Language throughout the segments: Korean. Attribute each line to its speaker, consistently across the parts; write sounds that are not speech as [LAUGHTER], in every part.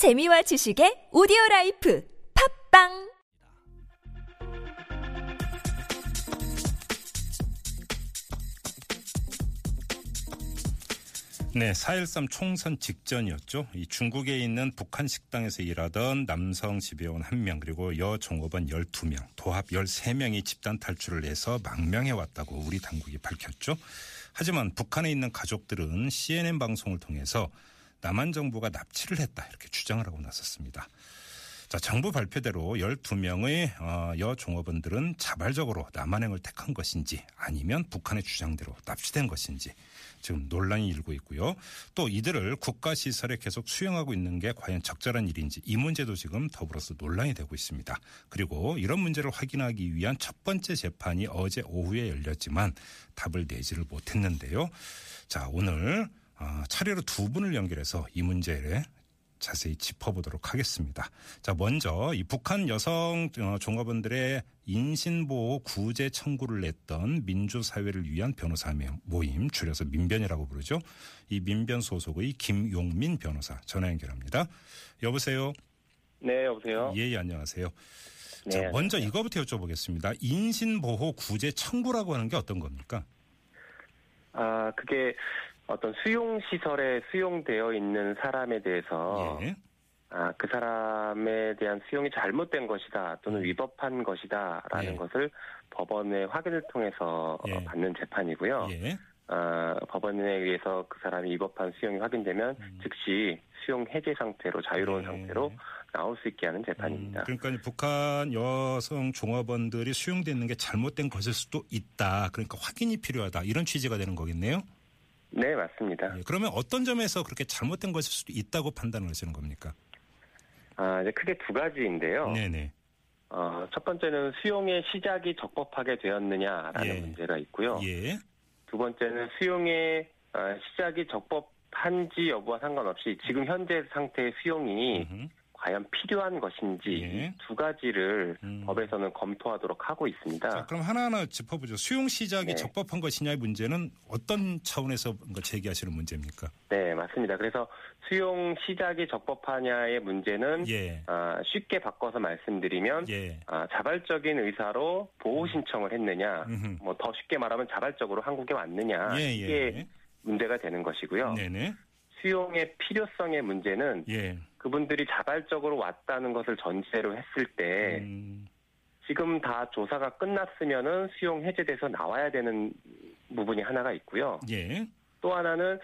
Speaker 1: 재미와 지식의 오디오 라이프 팟빵
Speaker 2: 네, 4.13 총선 직전이었죠. 이 중국에 있는 북한 식당에서 일하던 남성 지배인 1명 그리고 여 종업원 12명, 도합 13명이 집단 탈출을 해서 망명해 왔다고 우리 당국이 밝혔죠. 하지만 북한에 있는 가족들은 CNN 방송을 통해서 남한 정부가 납치를 했다 이렇게 주장을 하고 나섰습니다. 자, 정부 발표대로 12명의 어, 여종업원들은 자발적으로 남한행을 택한 것인지 아니면 북한의 주장대로 납치된 것인지 지금 논란이 일고 있고요. 또 이들을 국가 시설에 계속 수용하고 있는 게 과연 적절한 일인지 이 문제도 지금 더불어서 논란이 되고 있습니다. 그리고 이런 문제를 확인하기 위한 첫 번째 재판이 어제 오후에 열렸지만 답을 내지를 못했는데요. 자, 오늘 어, 차례로 두 분을 연결해서 이 문제를 자세히 짚어보도록 하겠습니다. 자, 먼저 이 북한 여성 어, 종업원들의 인신보호 구제 청구를 냈던 민주사회를 위한 변호사 모임, 줄여서 민변이라고 부르죠. 이 민변 소속의 김용민 변호사 전화 연결합니다. 여보세요?
Speaker 3: 네, 여보세요?
Speaker 2: 예, 예 안녕하세요.
Speaker 3: 네,
Speaker 2: 자, 먼저
Speaker 3: 안녕하세요.
Speaker 2: 이거부터 여쭤보겠습니다. 인신보호 구제 청구라고 하는 게 어떤 겁니까?
Speaker 3: 아, 그게 어떤 수용 시설에 수용되어 있는 사람에 대해서,
Speaker 2: 예.
Speaker 3: 아, 그 사람에 대한 수용이 잘못된 것이다, 또는 위법한 것이다, 라는
Speaker 2: 음. 예.
Speaker 3: 것을 법원의 확인을 통해서 어,
Speaker 2: 예.
Speaker 3: 받는 재판이고요.
Speaker 2: 예.
Speaker 3: 아, 법원에 의해서 그 사람이 위법한 수용이 확인되면
Speaker 2: 음.
Speaker 3: 즉시 수용 해제 상태로, 자유로운
Speaker 2: 예.
Speaker 3: 상태로 나올 수 있게 하는 재판입니다.
Speaker 2: 음, 그러니까 북한 여성 종업원들이 수용되는 게 잘못된 것일 수도 있다. 그러니까 확인이 필요하다. 이런 취지가 되는 거겠네요.
Speaker 3: 네, 맞습니다.
Speaker 2: 예, 그러면 어떤 점에서 그렇게 잘못된 것일 수도 있다고 판단을 하시는 겁니까?
Speaker 3: 아, 이제 크게 두 가지인데요.
Speaker 2: 네네.
Speaker 3: 어, 첫 번째는 수용의 시작이 적법하게 되었느냐라는
Speaker 2: 예.
Speaker 3: 문제가 있고요.
Speaker 2: 예.
Speaker 3: 두 번째는 수용의 어, 시작이 적법한지 여부와 상관없이 지금 현재 상태의 수용이
Speaker 2: 음흠.
Speaker 3: 과연 필요한 것인지
Speaker 2: 예.
Speaker 3: 이두 가지를
Speaker 2: 음.
Speaker 3: 법에서는 검토하도록 하고 있습니다.
Speaker 2: 자, 그럼 하나하나 짚어보죠. 수용 시작이
Speaker 3: 네.
Speaker 2: 적법한 것이냐의 문제는 어떤 차원에서 제기하시는 문제입니까?
Speaker 3: 네, 맞습니다. 그래서 수용 시작이 적법하냐의 문제는
Speaker 2: 예.
Speaker 3: 아, 쉽게 바꿔서 말씀드리면
Speaker 2: 예.
Speaker 3: 아, 자발적인 의사로 보호 신청을 했느냐. 뭐 더 쉽게 말하면 자발적으로 한국에 왔느냐
Speaker 2: 예,
Speaker 3: 이게
Speaker 2: 예.
Speaker 3: 문제가 되는 것이고요.
Speaker 2: 네네.
Speaker 3: 수용의 필요성의 문제는
Speaker 2: 예.
Speaker 3: 그분들이 자발적으로 왔다는 것을 전제로 했을 때
Speaker 2: 음,
Speaker 3: 지금 다 조사가 끝났으면은 수용 해제돼서 나와야 되는 부분이 하나가 있고요.
Speaker 2: 예.
Speaker 3: 또 하나는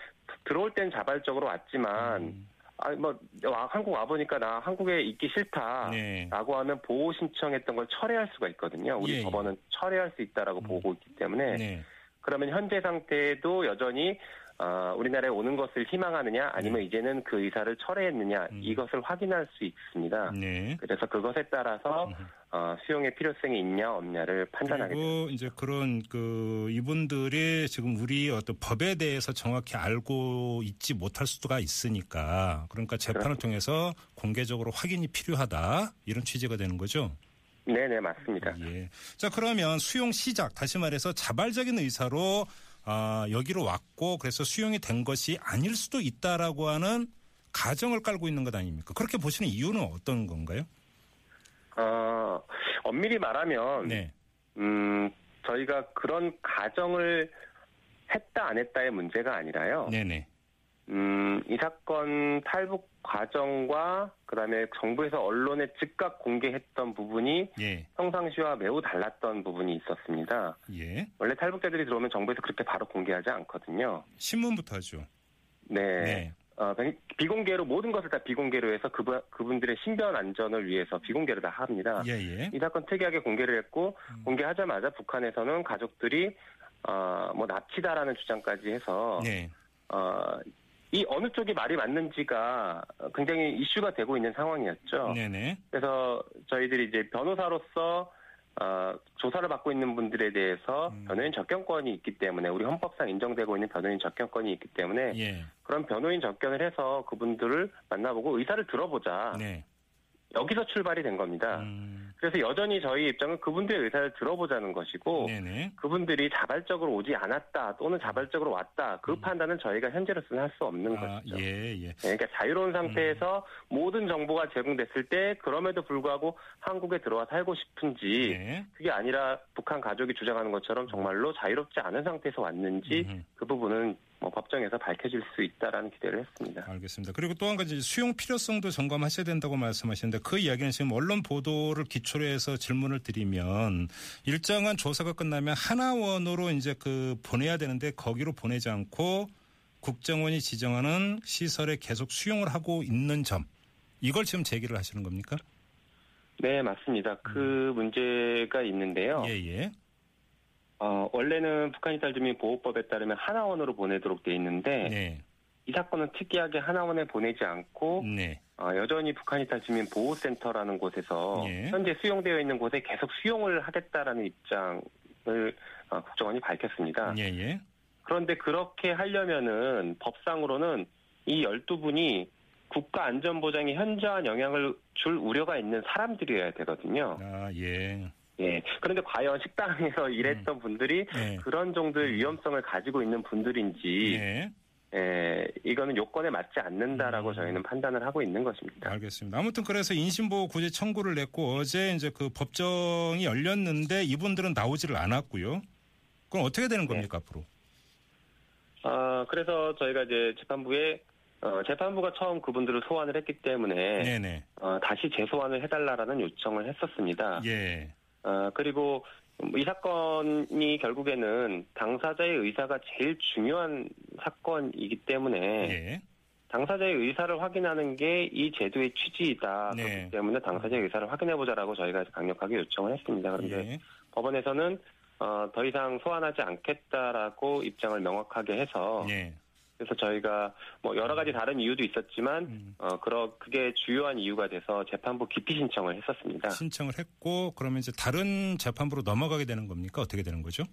Speaker 3: 들어올 땐 자발적으로 왔지만
Speaker 2: 음,
Speaker 3: 아뭐 한국 와 보니까 나 한국에 있기 싫다.
Speaker 2: 네.
Speaker 3: 라고 하면 보호 신청했던 걸 철회할 수가 있거든요. 우리
Speaker 2: 예, 예.
Speaker 3: 법원은 철회할 수 있다라고
Speaker 2: 음.
Speaker 3: 보고 있기 때문에
Speaker 2: 네.
Speaker 3: 그러면 현재 상태에도 여전히 어, 우리나라에 오는 것을 희망하느냐 아니면 이제는 그 의사를 철회했느냐
Speaker 2: 음.
Speaker 3: 이것을 확인할 수 있습니다.
Speaker 2: 네.
Speaker 3: 그래서 그것에 따라서
Speaker 2: 음흠.
Speaker 3: 어, 수용의 필요성이 있냐 없냐를 판단하게 됩니다.
Speaker 2: 그리고 이제 그런 그 이분들이 지금 우리 어떤 법에 대해서 정확히 알고 있지 못할 수가 있으니까 그러니까 재판을 통해서 공개적으로 확인이 필요하다 이런 취지가 되는 거죠.
Speaker 3: 네네 맞습니다.
Speaker 2: 예. 자 그러면 수용 시작 다시 말해서 자발적인 의사로 아, 여기로 왔고 그래서 수용이 된 것이 아닐 수도 있다라고 하는 가정을 깔고 있는 것 아닙니까? 그렇게 보시는 이유는 어떤 건가요?
Speaker 3: 어, 엄밀히 말하면
Speaker 2: 네.
Speaker 3: 음, 저희가 그런 가정을 했다 안 했다의 문제가 아니라요.
Speaker 2: 네네.
Speaker 3: 음, 이 사건 탈북 과정과 그다음에 정부에서 언론에 즉각 공개했던 부분이
Speaker 2: 예.
Speaker 3: 평상시와 매우 달랐던 부분이 있었습니다.
Speaker 2: 예.
Speaker 3: 원래 탈북자들이 들어오면 정부에서 그렇게 바로 공개하지 않거든요.
Speaker 2: 신문부터 하죠.
Speaker 3: 네.
Speaker 2: 네.
Speaker 3: 어, 비공개로 모든 것을 다 비공개로 해서 그분, 그분들의 신변 안전을 위해서 비공개로 다 합니다.
Speaker 2: 예, 예.
Speaker 3: 이 사건 특이하게 공개를 했고
Speaker 2: 음.
Speaker 3: 공개하자마자 북한에서는 가족들이 어, 뭐 납치다라는 주장까지 해서
Speaker 2: 네.
Speaker 3: 어, 이 어느 쪽이 말이 맞는지가 굉장히 이슈가 되고 있는 상황이었죠.
Speaker 2: 네네.
Speaker 3: 그래서 저희들이 이제 변호사로서 어, 조사를 받고 있는 분들에 대해서
Speaker 2: 음.
Speaker 3: 변호인 접견권이 있기 때문에 우리 헌법상 인정되고 있는 변호인 접견권이 있기 때문에
Speaker 2: 예.
Speaker 3: 그런 변호인 접견을 해서 그분들을 만나보고 의사를 들어보자.
Speaker 2: 네.
Speaker 3: 여기서 출발이 된 겁니다.
Speaker 2: 음,
Speaker 3: 그래서 여전히 저희 입장은 그분들의 의사를 들어보자는 것이고
Speaker 2: 네네.
Speaker 3: 그분들이 자발적으로 오지 않았다 또는 자발적으로 왔다 그
Speaker 2: 음.
Speaker 3: 판단은 저희가 현재로서는 할 수 없는
Speaker 2: 아,
Speaker 3: 것이죠.
Speaker 2: 예, 예.
Speaker 3: 네, 그러니까 자유로운 상태에서
Speaker 2: 음.
Speaker 3: 모든 정보가 제공됐을 때 그럼에도 불구하고 한국에 들어와 살고 싶은지
Speaker 2: 네.
Speaker 3: 그게 아니라 북한 가족이 주장하는 것처럼 정말로 자유롭지 않은 상태에서 왔는지. 그 부분은 뭐 법정에서 밝혀질 수 있다라는 기대를 했습니다.
Speaker 2: 알겠습니다. 그리고 또 한 가지 수용 필요성도 점검하셔야 된다고 말씀하시는데 그 이야기는 지금 언론 보도를 기초로 해서 질문을 드리면 일정한 조사가 끝나면 하나원으로 이제 그 보내야 되는데 거기로 보내지 않고 국정원이 지정하는 시설에 계속 수용을 하고 있는 점 이걸 지금 제기를 하시는 겁니까?
Speaker 3: 네, 맞습니다. 그 문제가 있는데요.
Speaker 2: 음. 예, 예.
Speaker 3: 어, 원래는 북한 이 탈 주민 보호법에 따르면 하나원으로 보내도록 돼 있는데
Speaker 2: 네.
Speaker 3: 이 사건은 특이하게 하나원에 보내지 않고
Speaker 2: 네.
Speaker 3: 어, 여전히 북한 이 탈 주민 보호센터라는 곳에서
Speaker 2: 예.
Speaker 3: 현재 수용되어 있는 곳에 계속 수용을 하겠다라는 입장을 어, 국정원이 밝혔습니다.
Speaker 2: 예, 예.
Speaker 3: 그런데 그렇게 하려면은 법상으로는 이 12분이 국가 안전보장에 현저한 영향을 줄 우려가 있는 사람들이어야 되거든요.
Speaker 2: 아, 예.
Speaker 3: 예. 그런데 과연 식당에서 [LAUGHS]
Speaker 2: 음.
Speaker 3: 일했던 분들이
Speaker 2: 네.
Speaker 3: 그런 정도의 위험성을 가지고 있는 분들인지,
Speaker 2: 예.
Speaker 3: 예, 이거는 요건에 맞지 않는다라고
Speaker 2: 음.
Speaker 3: 저희는 판단을 하고 있는 것입니다.
Speaker 2: 알겠습니다. 아무튼 그래서 인신보호 구제 청구를 냈고 어제 이제 그 법정이 열렸는데 이분들은 나오지를 않았고요. 그럼 어떻게 되는 겁니까 앞으로?
Speaker 3: 어, 그래서 저희가 이제 재판부에 어, 재판부가 처음 그분들을 소환을 했기 때문에
Speaker 2: 네네.
Speaker 3: 어, 다시 재소환을 해달라라는 요청을 했었습니다.
Speaker 2: 예.
Speaker 3: 어, 그리고 이 사건이 결국에는 당사자의 의사가 제일 중요한 사건이기 때문에
Speaker 2: 예.
Speaker 3: 당사자의 의사를 확인하는 게 이 제도의 취지이다.
Speaker 2: 네.
Speaker 3: 그렇기 때문에 당사자의 의사를 확인해보자라고 저희가 강력하게 요청을 했습니다. 그런데
Speaker 2: 예.
Speaker 3: 법원에서는 어, 더 이상 소환하지 않겠다라고 입장을 명확하게 해서
Speaker 2: 예.
Speaker 3: 그래서 저희가 뭐 여러 가지 다른 이유도 있었지만
Speaker 2: 음.
Speaker 3: 어, 그러 그게 주요한 이유가 돼서 재판부 기피 신청을 했었습니다.
Speaker 2: 신청을 했고 그러면 이제 다른 재판부로 넘어가게 되는 겁니까? 어떻게 되는 거죠?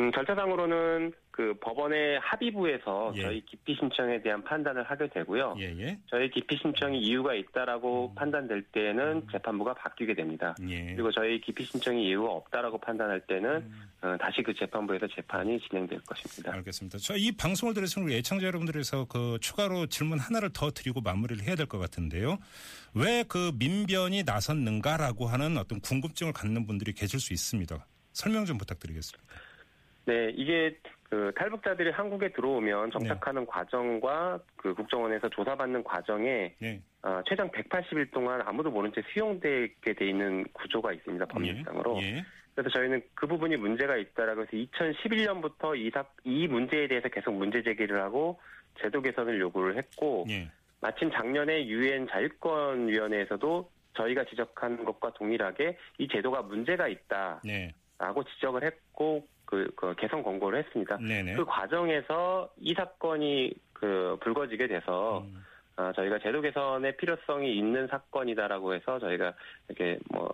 Speaker 3: 음, 절차상으로는 그 법원의 합의부에서
Speaker 2: 예.
Speaker 3: 저희 기피 신청에 대한 판단을 하게 되고요.
Speaker 2: 예, 예.
Speaker 3: 저희 기피 신청이 이유가 있다라고
Speaker 2: 음.
Speaker 3: 판단될 때는 재판부가 바뀌게 됩니다.
Speaker 2: 예.
Speaker 3: 그리고 저희 기피 신청이 이유가 없다라고 판단할 때는
Speaker 2: 음.
Speaker 3: 어, 다시 그 재판부에서 재판이 진행될 것입니다.
Speaker 2: 알겠습니다. 저 이 방송을 들으시는 우리 애청자 여러분들에서 그 추가로 질문 하나를 더 드리고 마무리를 해야 될 것 같은데요. 왜 그 민변이 나섰는가라고 하는 어떤 궁금증을 갖는 분들이 계실 수 있습니다. 설명 좀 부탁드리겠습니다.
Speaker 3: 네, 이게 그 탈북자들이 한국에 들어오면 정착하는 과정과 그 국정원에서 조사받는 과정에
Speaker 2: 네.
Speaker 3: 어, 최장 180일 동안 아무도 모른 채 수용되게 돼 있는 구조가 있습니다 법률상으로.
Speaker 2: 예.
Speaker 3: 그래서 저희는 그 부분이 문제가 있다라고 해서 2011년부터 이, 사, 이 문제에 대해서 계속 문제 제기를 하고 제도 개선을 요구를 했고
Speaker 2: 예.
Speaker 3: 마침 작년에 유엔 자유권위원회에서도 저희가 지적한 것과 동일하게 이 제도가 문제가 있다라고
Speaker 2: 네.
Speaker 3: 지적을 했고 그, 그 개선 권고를 했습니다.
Speaker 2: 네네.
Speaker 3: 그 과정에서 이 사건이 그 불거지게 돼서
Speaker 2: 음.
Speaker 3: 아, 저희가 제도 개선의 필요성이 있는 사건이다라고 해서 저희가 이렇게 뭐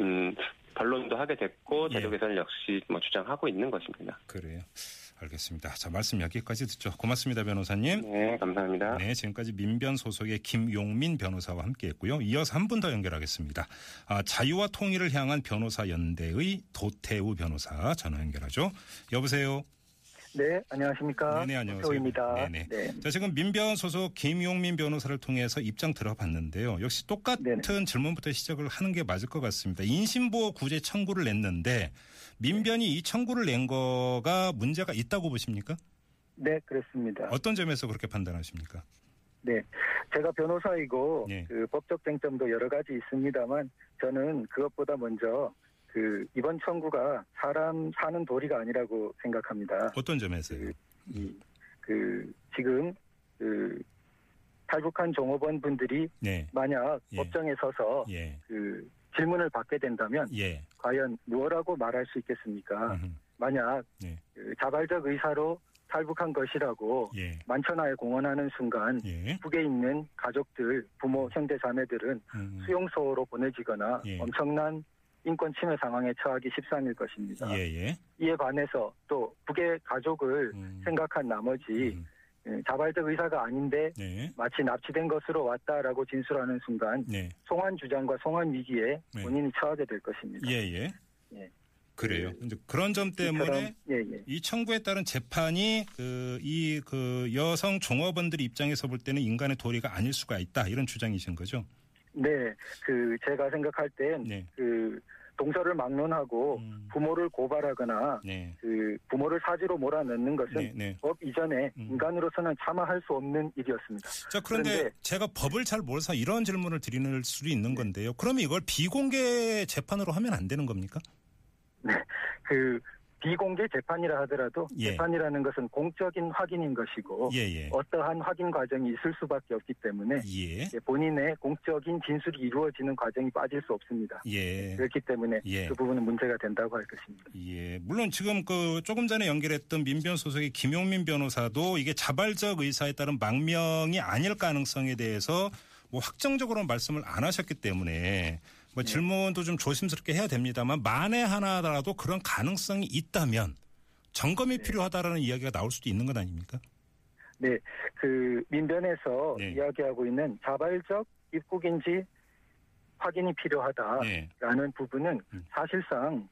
Speaker 3: 음, 변론 도 하게 됐고 제도
Speaker 2: 예.
Speaker 3: 개선을 역시 뭐 주장하고 있는 것입니다.
Speaker 2: 그래요. 알겠습니다. 자, 말씀 여기까지 듣죠. 고맙습니다, 변호사님.
Speaker 3: 네, 감사합니다.
Speaker 2: 네, 지금까지 민변 소속의 김용민 변호사와 함께 했고요. 이어서 한 분 더 연결하겠습니다. 아, 자유와 통일을 향한 변호사 연대의 도태우 변호사 전화 연결하죠. 여보세요.
Speaker 4: 네, 안녕하십니까.
Speaker 2: 네네, 안녕하세요.
Speaker 4: 입니다
Speaker 2: 네네.
Speaker 4: 네.
Speaker 2: 자, 지금 민변 소속 김용민 변호사를 통해서 입장 들어봤는데요. 역시 똑같은
Speaker 4: 네네.
Speaker 2: 질문부터 시작을 하는 게 맞을 것 같습니다. 인신보호 구제 청구를 냈는데 민변이 이 청구를 낸 거가 문제가 있다고 보십니까?
Speaker 4: 네, 그렇습니다.
Speaker 2: 어떤 점에서 그렇게 판단하십니까?
Speaker 4: 네. 제가 변호사이고
Speaker 2: 네.
Speaker 4: 그 법적 쟁점도 여러 가지 있습니다만 저는 그것보다 먼저 그 이번 청구가 사람 사는 도리가 아니라고 생각합니다.
Speaker 2: 어떤 점에서요?
Speaker 4: 이그 지금 그 탈북한 종업원 분들이
Speaker 2: 네.
Speaker 4: 만약
Speaker 2: 예.
Speaker 4: 법정에 서서
Speaker 2: 예.
Speaker 4: 그 질문을 받게 된다면
Speaker 2: 예.
Speaker 4: 과연 무엇라고 말할 수 있겠습니까?
Speaker 2: 음흠.
Speaker 4: 만약
Speaker 2: 네.
Speaker 4: 그 자발적 의사로 탈북한 것이라고
Speaker 2: 예.
Speaker 4: 만천하에 공언하는 순간
Speaker 2: 예.
Speaker 4: 북에 있는 가족들, 부모, 형제, 자매들은
Speaker 2: 음.
Speaker 4: 수용소로 보내지거나
Speaker 2: 예.
Speaker 4: 엄청난 인권 침해 상황에 처하기 십상일 것입니다.
Speaker 2: 예. 예.
Speaker 4: 이에 반해서 또 북의 가족을
Speaker 2: 음.
Speaker 4: 생각한 나머지
Speaker 2: 음.
Speaker 4: 예, 자발적 의사가 아닌데
Speaker 2: 네.
Speaker 4: 마치 납치된 것으로 왔다라고 진술하는 순간
Speaker 2: 네.
Speaker 4: 송환 주장과 송환 위기에
Speaker 2: 네.
Speaker 4: 본인이 처하게 될 것입니다.
Speaker 2: 예, 예.
Speaker 4: 예.
Speaker 2: 그래요. 이제 그런 점 때문에
Speaker 4: 이처럼, 예, 예.
Speaker 2: 이 청구에 따른 재판이 그 이그 여성 종업원들 입장에서 볼 때는 인간의 도리가 아닐 수가 있다 이런 주장이신 거죠.
Speaker 4: 네, 그 제가 생각할 땐
Speaker 2: 네.
Speaker 4: 그 동서를 막론하고
Speaker 2: 음.
Speaker 4: 부모를 고발하거나
Speaker 2: 네.
Speaker 4: 그 부모를 사지로 몰아넣는 것은
Speaker 2: 네, 네.
Speaker 4: 법 이전에
Speaker 2: 음.
Speaker 4: 인간으로서는 참아할 수 없는 일이었습니다.
Speaker 2: 자, 그런데
Speaker 4: 그런데-
Speaker 2: 제가 법을 잘 몰라서 이런 질문을 드리는 수도 있는 건데요. 그러면 이걸 비공개 재판으로 하면 안 되는 겁니까?
Speaker 4: 그 비공개 재판이라 하더라도
Speaker 2: 예.
Speaker 4: 재판이라는 것은 공적인 확인인 것이고
Speaker 2: 예, 예.
Speaker 4: 어떠한 확인 과정이 있을 수밖에 없기 때문에
Speaker 2: 예.
Speaker 4: 본인의 공적인 진술이 이루어지는 과정이 빠질 수 없습니다.
Speaker 2: 예.
Speaker 4: 그렇기 때문에
Speaker 2: 예.
Speaker 4: 그 부분은 문제가 된다고 할 것입니다.
Speaker 2: 예. 물론 지금 그 조금 전에 연결했던 민변 소속의 김용민 변호사도 이게 자발적 의사에 따른 망명이 아닐 가능성에 대해서 뭐 확정적으로 말씀을 안 하셨기 때문에 뭐
Speaker 4: 네.
Speaker 2: 질문도 좀 조심스럽게 해야 됩니다만 만에 하나라도 그런 가능성이 있다면 점검이
Speaker 4: 네.
Speaker 2: 필요하다라는 이야기가 나올 수도 있는 것 아닙니까?
Speaker 4: 네, 그 민변에서
Speaker 2: 네.
Speaker 4: 이야기하고 있는 자발적 입국인지 확인이 필요하다라는
Speaker 2: 네.
Speaker 4: 부분은
Speaker 2: 음.
Speaker 4: 사실상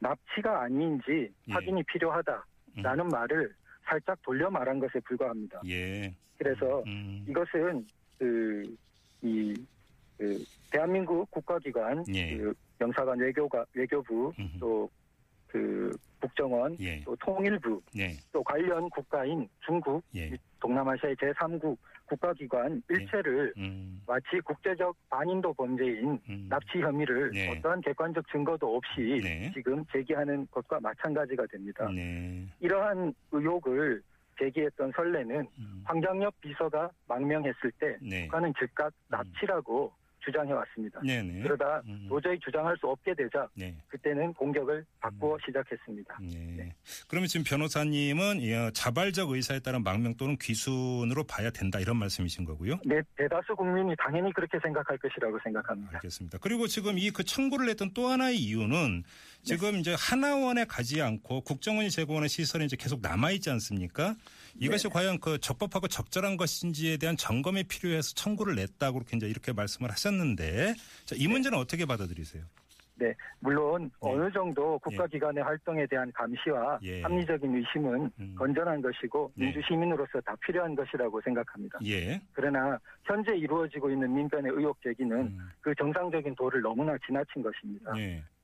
Speaker 4: 납치가 아닌지
Speaker 2: 예.
Speaker 4: 확인이 필요하다라는 말을 살짝 돌려 말한 것에 불과합니다.
Speaker 2: 예.
Speaker 4: 그래서
Speaker 2: 음.
Speaker 4: 이것은 그, 이, 그, 대한민국 국가기관,
Speaker 2: 예.
Speaker 4: 그 영사관 외교가, 외교부,
Speaker 2: 음흠.
Speaker 4: 또 그 국정원,
Speaker 2: 예.
Speaker 4: 또 통일부,
Speaker 2: 네.
Speaker 4: 또 관련 국가인 중국,
Speaker 2: 예.
Speaker 4: 동남아시아의 제3국 국가기관 일체를
Speaker 2: 음.
Speaker 4: 마치 국제적 반인도 범죄인
Speaker 2: 음.
Speaker 4: 납치 혐의를
Speaker 2: 네.
Speaker 4: 어떠한 객관적 증거도 없이
Speaker 2: 네.
Speaker 4: 지금 제기하는 것과 마찬가지가 됩니다.
Speaker 2: 네.
Speaker 4: 이러한 의혹을 제기했던 선례는
Speaker 2: 음.
Speaker 4: 황장엽 비서가 망명했을 때
Speaker 2: 네.
Speaker 4: 북한은 즉각 납치라고 주장해 왔습니다.
Speaker 2: 네네.
Speaker 4: 그러다
Speaker 2: 음.
Speaker 4: 도저히 주장할 수 없게 되자
Speaker 2: 네.
Speaker 4: 그때는 공격을 바꾸어 시작했습니다.
Speaker 2: 네.
Speaker 4: 네.
Speaker 2: 그러면 지금 변호사님은 예, 자발적 의사에 따른 망명 또는 귀순으로 봐야 된다 이런 말씀이신 거고요.
Speaker 4: 네, 대다수 국민이 당연히 그렇게 생각할 것이라고 생각합니다.
Speaker 2: 알겠습니다. 그리고 지금 이 그 청구를 했던 또 하나의 이유는 지금 이제 하나원에 가지 않고 국정원이 제공하는 시설이 이제 계속 남아 있지 않습니까? 이것이 과연 그 적법하고 적절한 것인지에 대한 점검이 필요해서 청구를 냈다고 이제 이렇게 말씀을 하셨는데 자, 이 문제는 어떻게 받아들이세요?
Speaker 4: 네, 물론
Speaker 2: 네.
Speaker 4: 어느 정도 국가기관의 활동에 대한 감시와
Speaker 2: 예.
Speaker 4: 합리적인 의심은
Speaker 2: 음.
Speaker 4: 건전한 것이고
Speaker 2: 네.
Speaker 4: 민주시민으로서 다 필요한 것이라고 생각합니다.
Speaker 2: 예.
Speaker 4: 그러나 현재 이루어지고 있는 민변의 의혹 제기는
Speaker 2: 음.
Speaker 4: 그 정상적인 도를 너무나 지나친 것입니다.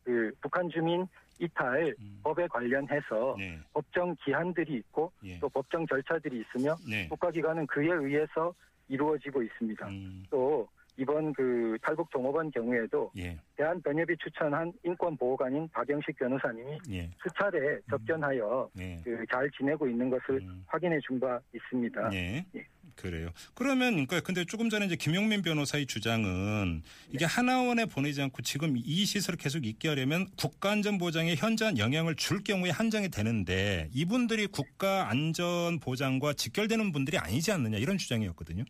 Speaker 2: 네.
Speaker 4: 그 북한 주민 이탈
Speaker 2: 음.
Speaker 4: 법에 관련해서
Speaker 2: 네.
Speaker 4: 법정 기한들이 있고
Speaker 2: 예.
Speaker 4: 또 법정 절차들이 있으며
Speaker 2: 네.
Speaker 4: 국가기관은 그에 의해서 이루어지고 있습니다.
Speaker 2: 음.
Speaker 4: 또 이번 그 탈북 종업원 경우에도
Speaker 2: 예.
Speaker 4: 대한변협이 추천한 인권보호관인 박영식 변호사님이
Speaker 2: 예.
Speaker 4: 수차례 접견하여
Speaker 2: 네.
Speaker 4: 그잘 지내고 있는 것을
Speaker 2: 음.
Speaker 4: 확인해 준 바 있습니다.
Speaker 2: 예.
Speaker 4: 예.
Speaker 2: 그래요. 그러면 그러니까 근데 조금 전에 이제 김용민 변호사의 주장은 이게 하나원에 보내지 않고 지금 이 시설을 계속 있게 하려면 국가안전보장에 현저한 영향을 줄 경우에 한정이 되는데 이분들이 국가안전보장과 직결되는 분들이 아니지 않느냐 이런 주장이었거든요.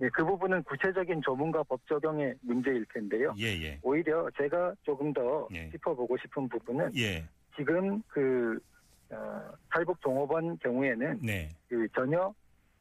Speaker 4: 예, 그 부분은 구체적인 조문과 법 적용의 문제일 텐데요.
Speaker 2: 예, 예.
Speaker 4: 오히려 제가 조금 더
Speaker 2: 예.
Speaker 4: 짚어보고 싶은 부분은
Speaker 2: 예.
Speaker 4: 지금 그 어, 탈북 종업원 경우에는
Speaker 2: 네.
Speaker 4: 그 전혀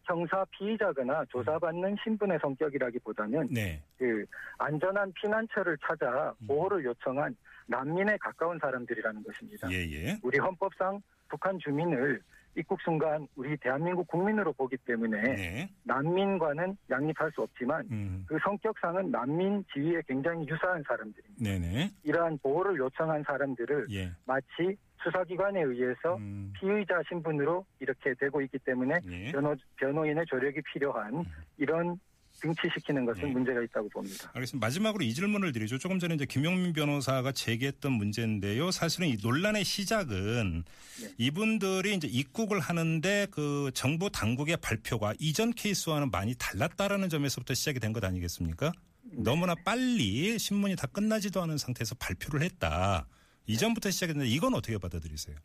Speaker 4: 형사 피의자거나 조사받는 신분의 성격이라기보다는
Speaker 2: 네.
Speaker 4: 그 안전한 피난처를 찾아
Speaker 2: 음.
Speaker 4: 보호를 요청한 난민에 가까운 사람들이라는 것입니다.
Speaker 2: 예, 예.
Speaker 4: 우리 헌법상 북한 주민을 입국 순간 우리 대한민국 국민으로 보기 때문에
Speaker 2: 네.
Speaker 4: 난민과는 양립할 수 없지만
Speaker 2: 음.
Speaker 4: 그 성격상은 난민 지위에 굉장히 유사한 사람들입니다.
Speaker 2: 네, 네.
Speaker 4: 이러한 보호를 요청한 사람들을
Speaker 2: 예.
Speaker 4: 마치 수사기관에 의해서
Speaker 2: 음.
Speaker 4: 피의자 신분으로 이렇게 되고 있기 때문에
Speaker 2: 예.
Speaker 4: 변호, 변호인의 조력이 필요한 이런 등치시키는 것은
Speaker 2: 네.
Speaker 4: 문제가 있다고 봅니다.
Speaker 2: 알겠습니다. 마지막으로 이 질문을 드리죠. 조금 전에 이제 김용민 변호사가 제기했던 문제인데요. 사실은 이 논란의 시작은
Speaker 4: 네.
Speaker 2: 이분들이 이제 입국을 하는데 그 정부 당국의 발표가 이전 케이스와는 많이 달랐다라는 점에서부터 시작이 된 것 아니겠습니까?
Speaker 4: 네.
Speaker 2: 너무나 빨리 신문이 다 끝나지도 않은 상태에서 발표를 했다. 이전부터 시작했는데 이건 어떻게 받아들이세요?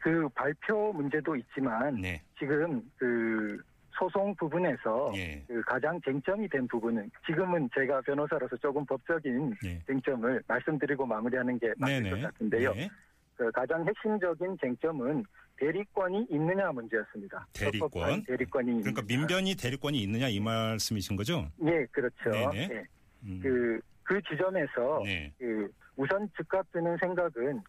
Speaker 4: 그 발표 문제도 있지만
Speaker 2: 네.
Speaker 4: 지금 그 소송 부분에서
Speaker 2: 예.
Speaker 4: 그 가장 쟁점이 된 부분은 지금은 제가 변호사로서 조금 법적인
Speaker 2: 네.
Speaker 4: 쟁점을 말씀드리고 마무리하는 게 맞을 것 같은데요.
Speaker 2: 네.
Speaker 4: 그 가장 핵심적인 쟁점은 대리권이 있느냐 문제였습니다.
Speaker 2: 대리권?
Speaker 4: 대리권이
Speaker 2: 그러니까
Speaker 4: 있느냐.
Speaker 2: 민변이 대리권이 있느냐 이 말씀이신 거죠?
Speaker 4: 예, 그렇죠.
Speaker 2: 네네.
Speaker 4: 예.
Speaker 2: 음.
Speaker 4: 그, 그 지점에서
Speaker 2: 네.
Speaker 4: 그 우선 즉각 드는 생각은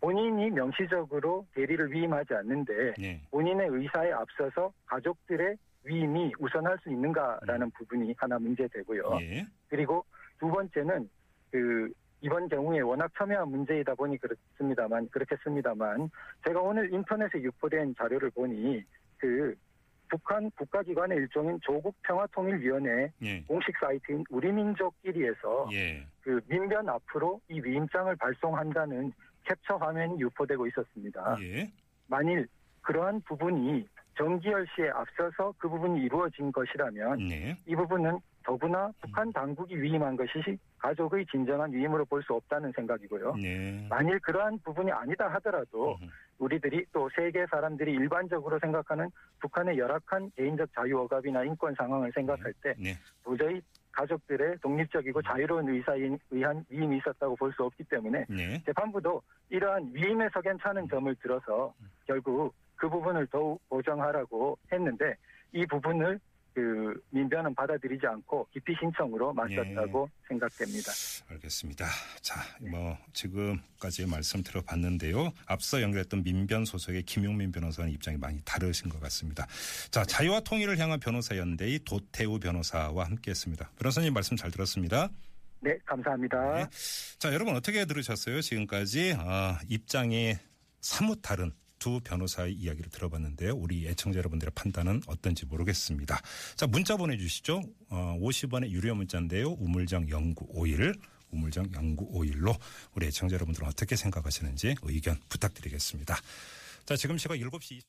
Speaker 4: 본인이 명시적으로 대리를 위임하지 않는데
Speaker 2: 네.
Speaker 4: 본인의 의사에 앞서서 가족들의 위임이 우선할 수 있는가라는 부분이 하나 문제되고요.
Speaker 2: 음. 예.
Speaker 4: 그리고 두 번째는 그 이번 경우에 워낙 첨예한 문제이다 보니 그렇습니다만 그렇겠습니다만 제가 오늘 인터넷에 유포된 자료를 보니 그 북한 국가기관의 일종인 조국 평화통일위원회
Speaker 2: 예.
Speaker 4: 공식 사이트인 우리민족끼리에서
Speaker 2: 예.
Speaker 4: 그 민변 앞으로 이 위임장을 발송한다는 캡처 화면이 유포되고 있었습니다.
Speaker 2: 예.
Speaker 4: 만일 그러한 부분이 정기열 씨에 앞서서 그 부분이 이루어진 것이라면
Speaker 2: 네.
Speaker 4: 이 부분은 더구나 북한 당국이 위임한 것이 가족의 진정한 위임으로 볼 수 없다는 생각이고요.
Speaker 2: 네.
Speaker 4: 만일 그러한 부분이 아니다 하더라도. 우리들이 또 세계 사람들이 일반적으로 생각하는 북한의 열악한 개인적 자유 억압이나 인권 상황을 생각할 때
Speaker 2: 네.
Speaker 4: 도저히 가족들의 독립적이고 자유로운 의사에 의한 위임이 있었다고 볼 수 없기 때문에
Speaker 2: 네.
Speaker 4: 재판부도 이러한 위임에서 괜찮은 점을 들어서 결국 그 부분을 더욱 보정하라고 했는데 이 부분을 그 민변은 받아들이지 않고 기피 신청으로 맞섰다고 생각됩니다.
Speaker 2: 알겠습니다. 자, 뭐 지금까지 말씀 들어봤는데요. 앞서 연결했던 민변 소속의 김용민 변호사는 입장이 많이 다르신 것 같습니다. 자, 자유와 통일을 향한 변호사 연대의 도태우 변호사와 함께했습니다. 변호사님 말씀 잘 들었습니다.
Speaker 4: 네, 감사합니다.
Speaker 2: 네. 자, 여러분 어떻게 들으셨어요? 지금까지 아, 입장이 사뭇 다른 두 변호사의 이야기를 들어봤는데요. 우리 애청자 여러분들의 판단은 어떤지 모르겠습니다. 자, 문자 보내주시죠. 어, 50원의 유료 문자인데요. 우물정 0951, 우물정 0951로 우리 애청자 여러분들은 어떻게 생각하시는지 의견 부탁드리겠습니다. 자, 지금 시각 7시